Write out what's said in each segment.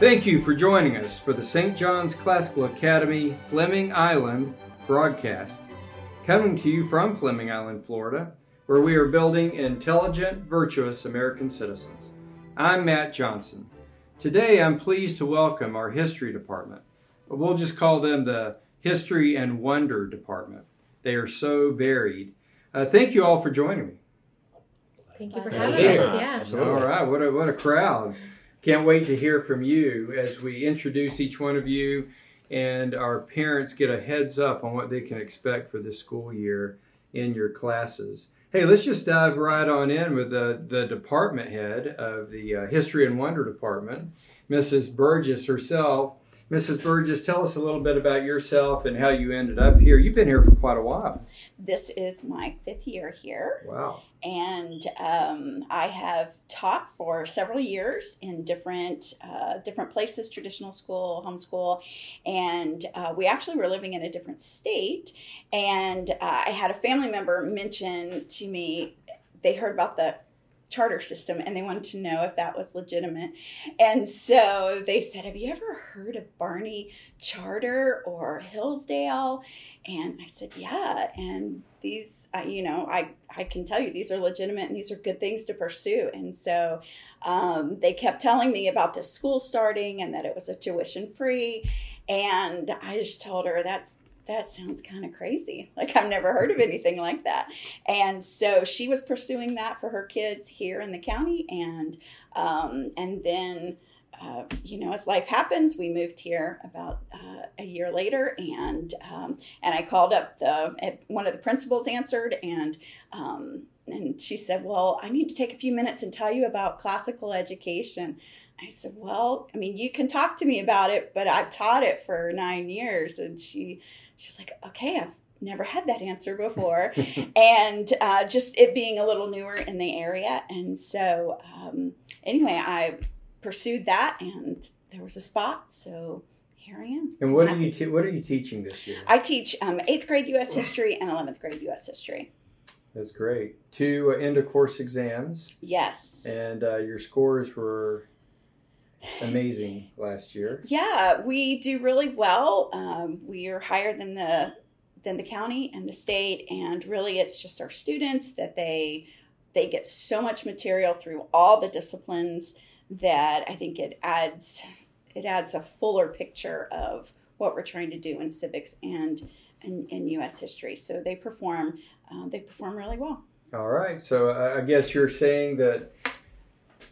Thank you for joining us for the St. John's Classical Academy Fleming Island broadcast. Coming to you from Fleming Island, Florida, where we are building intelligent, virtuous American citizens. I'm Matt Johnson. Today I'm pleased to welcome our History Department. We'll just call them the History and Wonder Department. They are so varied. Uh, thank you all for joining me. Thank you for having be here. us. Yeah. All right, what a, what a crowd. Can't wait to hear from you as we introduce each one of you and our parents get a heads up on what they can expect for this school year in your classes. Hey, let's just dive right on in with the, the department head of the uh, History and Wonder Department, Mrs. Burgess herself. Mrs. Burgess, tell us a little bit about yourself and how you ended up here. You've been here for quite a while. This is my fifth year here, Wow. and um, I have taught for several years in different uh, different places, traditional school, homeschool, and uh, we actually were living in a different state. And uh, I had a family member mention to me they heard about the charter system and they wanted to know if that was legitimate. And so they said, Have you ever heard of Barney Charter or Hillsdale? And I said, Yeah. And these, uh, you know, I, I can tell you these are legitimate and these are good things to pursue. And so um, they kept telling me about this school starting and that it was a tuition free. And I just told her that's that sounds kind of crazy. Like I've never heard of anything like that. And so she was pursuing that for her kids here in the county, and um, and then. Uh, you know, as life happens, we moved here about uh, a year later, and um, and I called up the one of the principals answered, and um, and she said, "Well, I need to take a few minutes and tell you about classical education." I said, "Well, I mean, you can talk to me about it, but I've taught it for nine years." And she she was like, "Okay, I've never had that answer before," and uh, just it being a little newer in the area, and so um, anyway, I pursued that, and there was a spot, so here I am. And what are you te- what are you teaching this year? I teach um, eighth grade U.S. history and eleventh grade U.S. history. That's great. Two uh, end of course exams, Yes. and uh, your scores were amazing last year. Yeah, we do really well. Um, we are higher than the than the county and the state, and really, it's just our students that they they get so much material through all the disciplines that I think it adds it adds a fuller picture of what we're trying to do in civics and and in U.S. history. So they perform uh, they perform really well. All right. So uh, I guess you're saying that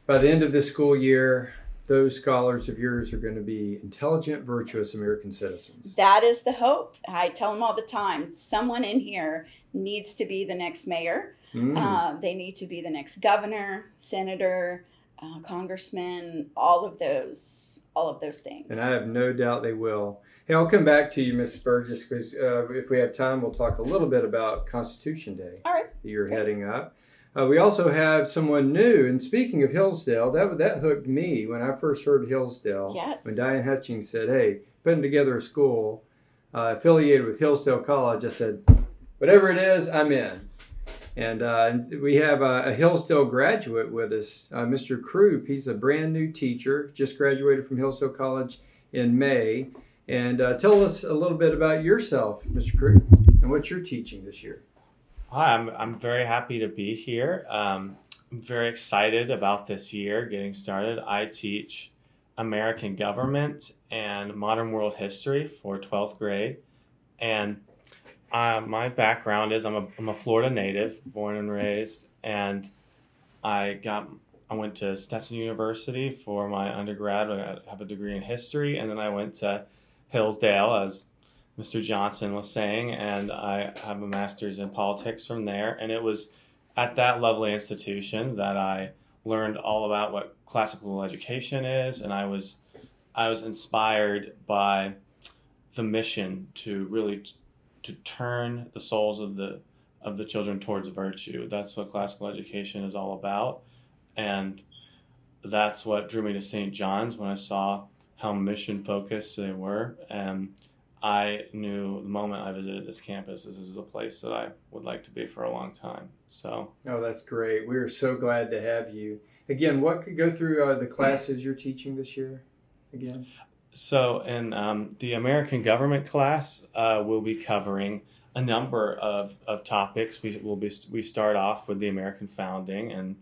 by the end of this school year, those scholars of yours are going to be intelligent, virtuous American citizens. That is the hope. I tell them all the time. Someone in here needs to be the next mayor. Mm. Uh, they need to be the next governor, senator, uh, congressman, all of those, all of those things. And I have no doubt they will. Hey, I'll come back to you, Mrs. Burgess, because uh, if we have time, we'll talk a little bit about Constitution Day All right. that you're Great. heading up. Uh, we also have someone new, and speaking of Hillsdale, that that hooked me when I first heard Hillsdale. Yes. When Diane Hutchings said, "Hey, putting together a school uh, affiliated with Hillsdale College," I said, "Whatever it is, I'm in." And uh, we have a, a Hillsdale graduate with us, uh, Mr. Krupp. He's a brand new teacher, just graduated from Hillsdale College in May. And uh, tell us a little bit about yourself, Mr. Krupp, and what you're teaching this year. Hi, I'm, I'm very happy to be here. Um, I'm very excited about this year getting started. I teach American government and modern world history for 12th grade. And uh, my background is I'm a, I'm a Florida native, born and raised, and I got I went to Stetson University for my undergrad. I have a degree in history, and then I went to Hillsdale as Mr. Johnson was saying, and I have a master's in politics from there. And it was at that lovely institution that I learned all about what classical education is, and I was I was inspired by the mission to really t- to turn the souls of the of the children towards virtue. That's what classical education is all about, and that's what drew me to St. John's when I saw how mission focused they were and I knew the moment I visited this campus, this is a place that I would like to be for a long time. So, Oh, that's great. We are so glad to have you. Again, what could go through uh, the classes you're teaching this year? again? So, in um, the American government class, uh, we'll be covering a number of, of topics. We will be we start off with the American founding and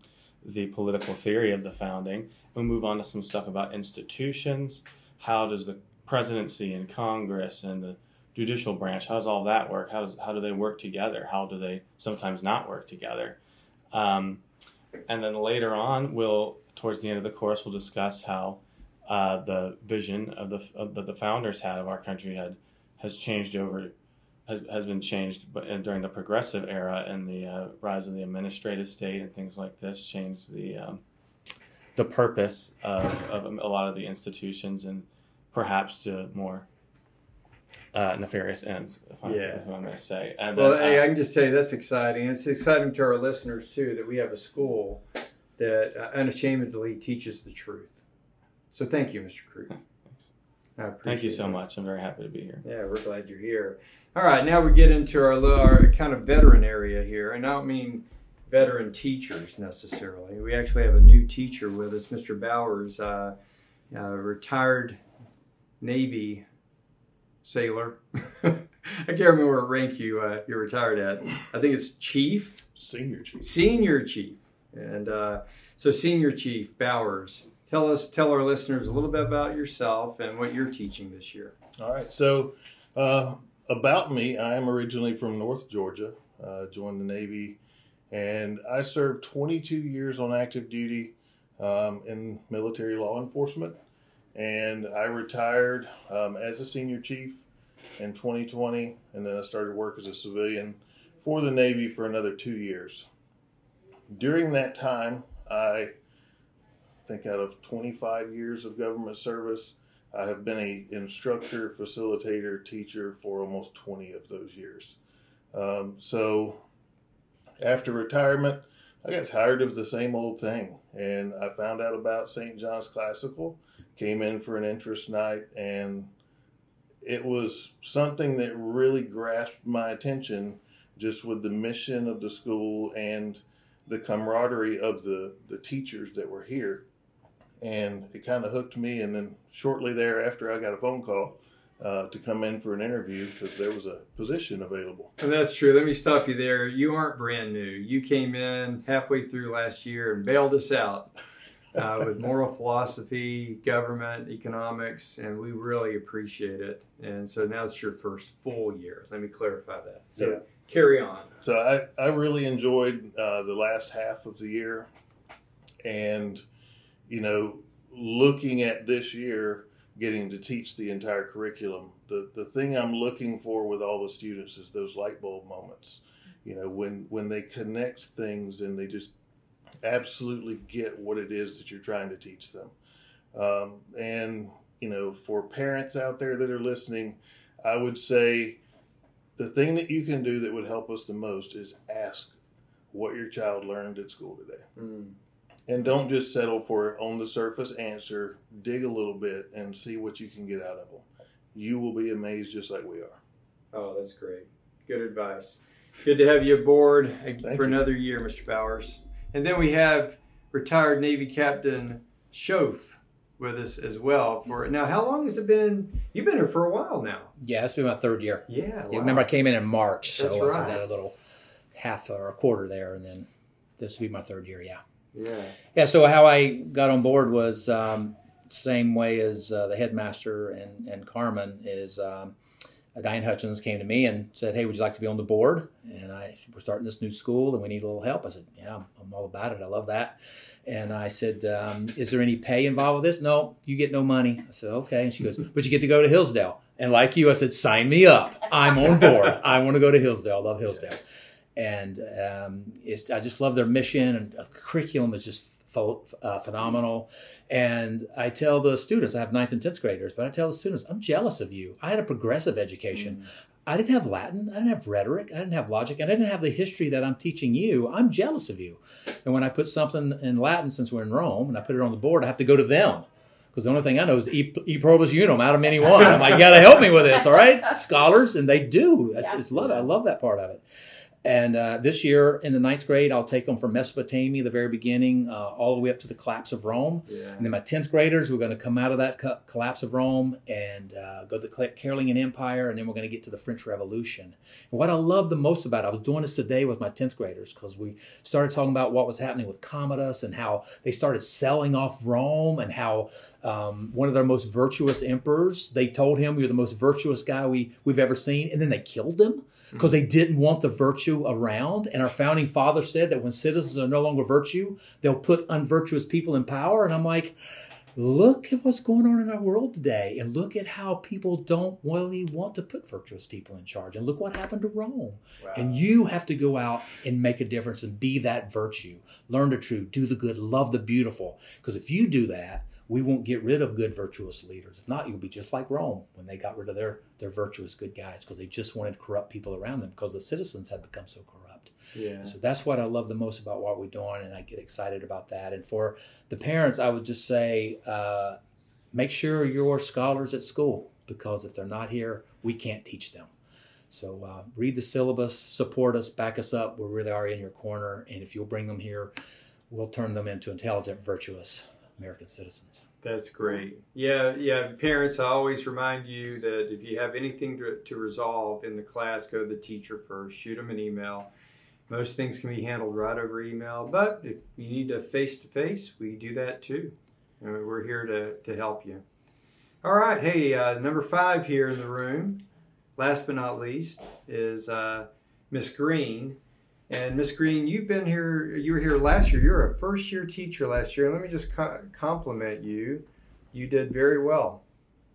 the political theory of the founding. We'll move on to some stuff about institutions. How does the presidency and Congress and the judicial branch how does all that work? How does how do they work together? How do they sometimes not work together? Um, and then later on, we'll towards the end of the course, we'll discuss how uh, the vision of the of the, the founders had of our country had has changed over has, has been changed during the progressive era and the uh, rise of the administrative state and things like this changed the um, the purpose of, of a lot of the institutions and perhaps to more uh, nefarious ends, if, I'm, Yeah. if I may say. And Well, then, hey, uh, I can just tell you that's exciting. It's exciting to our listeners too that we have a school that uh, unashamedly teaches the truth. So thank you, Mr. Cruz. Thank you so that. much. I'm very happy to be here. Yeah, we're glad you're here. All right, now we get into our, our kind of veteran area here, and I don't mean veteran teachers necessarily. We actually have a new teacher with us, Mr. Bowers, uh, uh, retired Navy sailor. I can't remember what rank you uh, you're retired at. I think it's chief, Senior chief. senior chief, and uh, so senior chief Bowers. Tell us, tell our listeners a little bit about yourself and what you're teaching this year. All right. So, uh, about me, I am originally from North Georgia. Uh, joined the Navy, and I served 22 years on active duty um, in military law enforcement. And I retired um, as a senior chief in 2020, and then I started work as a civilian for the Navy for another two years. During that time, I think out of 25 years of government service, I have been a instructor, facilitator, teacher for almost 20 of those years. Um, so after retirement, I got tired of the same old thing, and I found out about St. John's Classical. Came in for an interest night, and it was something that really grasped my attention, just with the mission of the school and the camaraderie of the the teachers that were here and it kind of hooked me. And then shortly thereafter, I got a phone call uh, to come in for an interview because there was a position available. And that's true. Let me stop you there. You aren't brand new. You came in halfway through last year and bailed us out uh, with moral philosophy, government, economics, and we really appreciate it. And so now it's your first full year. Let me clarify that. So Yeah. carry on. So I, I really enjoyed uh, the last half of the year, and you know, looking at this year, getting to teach the entire curriculum. The the thing I'm looking for with all the students is those light bulb moments. You know, when when they connect things and they just absolutely get what it is that you're trying to teach them. Um, and you know, for parents out there that are listening, I would say the thing that you can do that would help us the most is ask what your child learned at school today. Mm. And don't just settle for on the surface answer. Dig a little bit and see what you can get out of them. You will be amazed just like we are. Oh, that's great. Good advice. Good to have you aboard Thank for you. another year, Mr. Bowers. And then we have retired Navy Captain Schoaf with us as well. For now, how long has it been? You've been here for a while now. Yeah, it's been my third year. Yeah. Yeah, remember, I came in in March, so That's I right. got a little half or a quarter there, and then this will be my third year. Yeah, Yeah. yeah. So how I got on board was um, same way as uh, the headmaster and and Carmen is. Um, Diane Hutchins came to me and said, "Hey, would you like to be on the board?" And I, we're starting this new school, and we need a little help. I said, "Yeah, I'm, I'm all about it. I love that." And I said, um, "Is there any pay involved with this?" No, you get no money. I said, "Okay." And she goes, "But you get to go to Hillsdale." And like you, I said, "Sign me up. I'm on board. I want to go to Hillsdale. I love Hillsdale." And um, it's, I just love their mission, and the curriculum is just pho- uh, phenomenal. And I tell the students, I have ninth and tenth graders, but I tell the students, I'm jealous of you. I had a progressive education. I didn't have Latin. I didn't have rhetoric. I didn't have logic. and I didn't have the history that I'm teaching you. I'm jealous of you. And when I put something in Latin, since we're in Rome, and I put it on the board, I have to go to them. Because the only thing I know is e, e pluribus unum out of many one. I'm like, you got to help me with this, all right? Scholars, and they do. That's, Yeah. It's love. I love that part of it. And uh, this year in the ninth grade, I'll take them from Mesopotamia, the very beginning, uh, all the way up to the collapse of Rome. Yeah. And then my 10th graders, we're going to come out of that co- collapse of Rome and uh, go to the Carolingian Empire, and then we're going to get to the French Revolution. And what I love the most about it, I was doing this today with my 10th graders because we started talking about what was happening with Commodus and how they started selling off Rome and how um, one of their most virtuous emperors, they told him, You're the most virtuous guy we, we've ever seen. And then they killed him because they didn't want the virtue around. And our founding father said that when citizens are no longer virtue, they'll put unvirtuous people in power. And I'm like, look at what's going on in our world today and look at how people don't really want to put virtuous people in charge and look what happened to rome Wow. and you have to go out and make a difference and be that virtue learn the truth do the good love the beautiful because if you do that we won't get rid of good virtuous leaders if not you'll be just like rome when they got rid of their their virtuous good guys because they just wanted corrupt people around them because the citizens had become so corrupt yeah. so that's what I love the most about what we're doing, and I get excited about that. And for the parents, I would just say, uh, make sure you're scholars at school because if they're not here, we can't teach them. So uh, read the syllabus, support us, back us up. We really are in your corner, and if you'll bring them here, we'll turn them into intelligent, virtuous American citizens. That's great. Yeah, yeah. Parents, I always remind you that if you have anything to, to resolve in the class, go to the teacher first. Shoot them an email. Most things can be handled right over email, but if you need to face to face, we do that too. And we're here to, to help you. All right. Hey, uh, number five here in the room, last but not least, is uh, Miss Green. And Miss Green, you've been here, you were here last year. You're a first year teacher last year. Let me just co- compliment you. You did very well,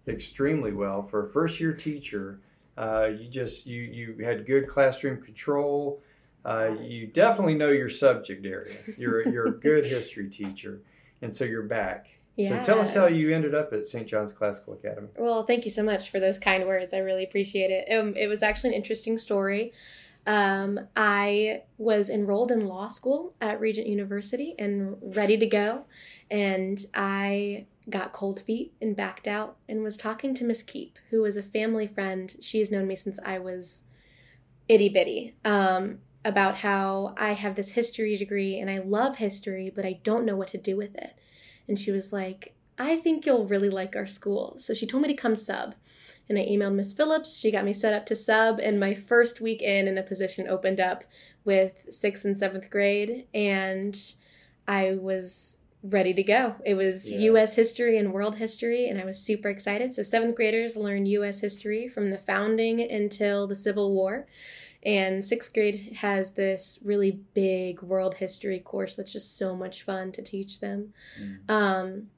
extremely well for a first year teacher. Uh, you just, you, you had good classroom control. Uh, you definitely know your subject area. You're, you're a good history teacher. And so you're back. Yeah. So tell us how you ended up at St. John's Classical Academy. Well, thank you so much for those kind words. I really appreciate it. Um, it was actually an interesting story. Um, I was enrolled in law school at Regent University and ready to go. And I got cold feet and backed out and was talking to Miss Keep, who was a family friend. She's known me since I was itty bitty. Um, about how I have this history degree and I love history, but I don't know what to do with it. And she was like, I think you'll really like our school. So she told me to come sub. And I emailed Miss Phillips. She got me set up to sub. And my first week in, and a position opened up with sixth and seventh grade. And I was ready to go. It was Yeah. U.S. history and world history, and I was super excited. So, seventh graders learn U.S. history from the founding until the Civil War. And sixth grade has this really big world history course that's just so much fun to teach them. Um,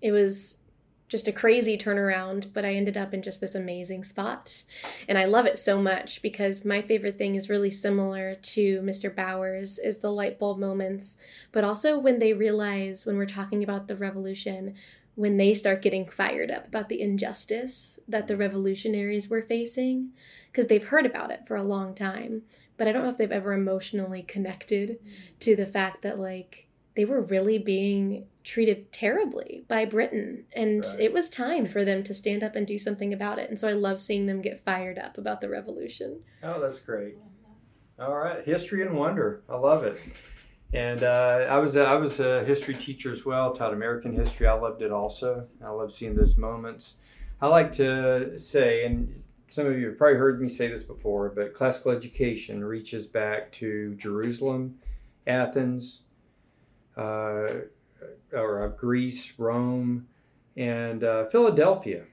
it was just a crazy turnaround, but I ended up in just this amazing spot. And I love it so much because my favorite thing is really similar to Mr. Bowers is the light bulb moments, but also when they realize when we're talking about the revolution, when they start getting fired up about the injustice that the revolutionaries were facing because they've heard about it for a long time, but I don't know if they've ever emotionally connected to the fact that like they were really being treated terribly by Britain and Right. it was time for them to stand up and do something about it. And so I love seeing them get fired up about the revolution. Oh, that's great. All right, history and wonder. I love it. And uh, I was I was a history teacher as well. Taught American history. I loved it also. I love seeing those moments. I like to say, and some of you have probably heard me say this before, but classical education reaches back to Jerusalem, Athens, or uh, Greece, Rome, and uh, Philadelphia,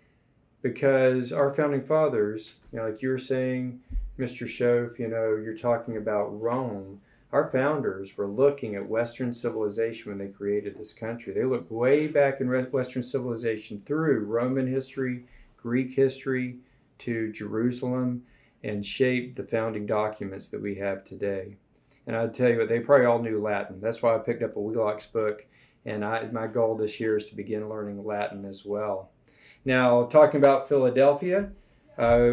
because our founding fathers, you know, like you were saying, Mr. Schoaf, you know, you're talking about Rome. Our founders were looking at Western civilization when they created this country. They looked way back in Western civilization through Roman history, Greek history, to Jerusalem, and shaped the founding documents that we have today. And I'll tell you what, they probably all knew Latin. That's why I picked up a Wheelock's book, and I, my goal this year is to begin learning Latin as well. Now, talking about Philadelphia, uh,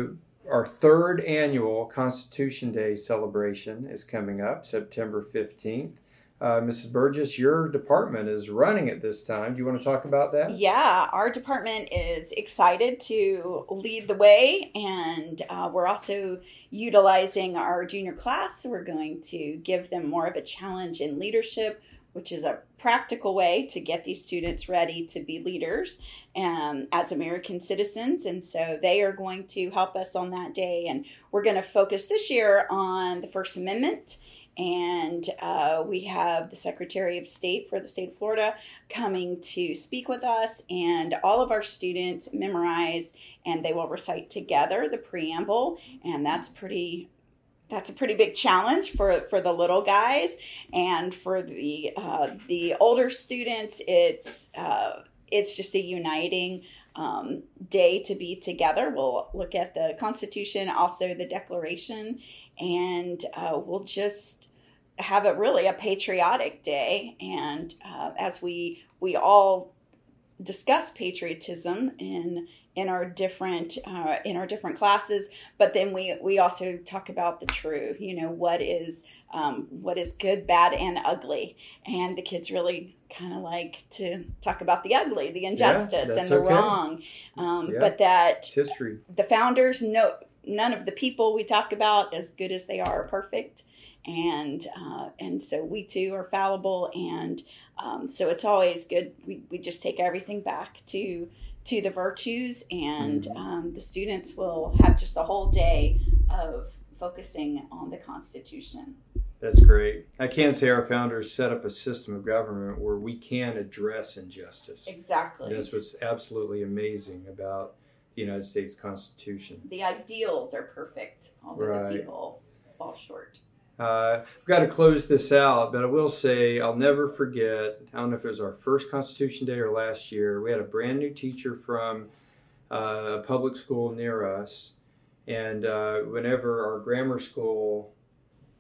our third annual Constitution Day celebration is coming up September 15th. Uh, Mrs. Burgess, your department is running at this time. Do you want to talk about that? Yeah, our department is excited to lead the way, and uh, we're also utilizing our junior class. We're going to give them more of a challenge in leadership, which is a practical way to get these students ready to be leaders um, as American citizens. And so they are going to help us on that day. And we're going to focus this year on the First Amendment and uh, we have the Secretary of State for the state of Florida coming to speak with us, and all of our students memorize and they will recite together the preamble, and that's pretty. That's a pretty big challenge for, for the little guys, and for the uh, the older students, it's uh, it's just a uniting um, day to be together. We'll look at the Constitution, also the Declaration, and uh, we'll just have a really a patriotic day. And uh, as we we all discuss patriotism in in our different uh, in our different classes, but then we we also talk about the true. You know what is um, what is good, bad, and ugly, and the kids really kind of like to talk about the ugly, the injustice, yeah, and the okay. wrong. Um, Yeah. But that It's history. the founders no none of the people we talk about as good as they are are perfect and uh, and so we too are fallible and um, so it's always good we, we just take everything back to to the virtues and Mhm. um, the students will have just a whole day of focusing on the constitution That's great. I can say our founders set up a system of government where we can address injustice. exactly That's what's absolutely amazing about the United States Constitution. the ideals are perfect although Right. the people fall short Uh, I've got to close this out, but I will say I'll never forget. I don't know if it was our first Constitution Day or last year. We had a brand new teacher from uh, a public school near us, and uh, whenever our grammar school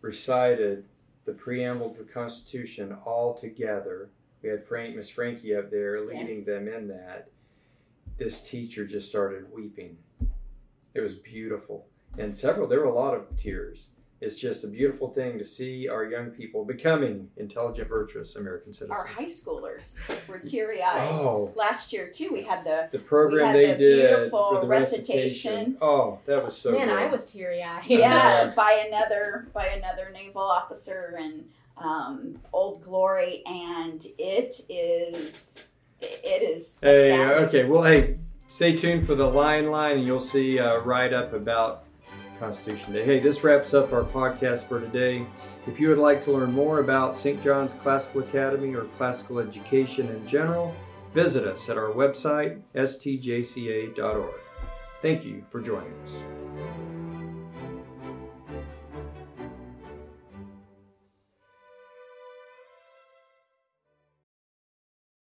recited the preamble to the Constitution all together, we had Frank, Miss Frankie up there leading Yes. them in that. This teacher just started weeping. It was beautiful, and several. There were a lot of tears it's just a beautiful thing to see our young people becoming intelligent, virtuous American citizens. our high schoolers were teary-eyed Oh, last year too we had the the program had they the did beautiful with the recitation. recitation. Oh, that was so Man, good. I was teary eyed. yeah, by another by another naval officer and um, Old Glory, and it is it is. Hey, astounding. okay. Well, hey, stay tuned for the line line, and you'll see uh, a write up about Constitution Day. Hey, this wraps up our podcast for today. If you would like to learn more about St. John's Classical Academy or classical education in general, visit us at our website, stjca.org. Thank you for joining us.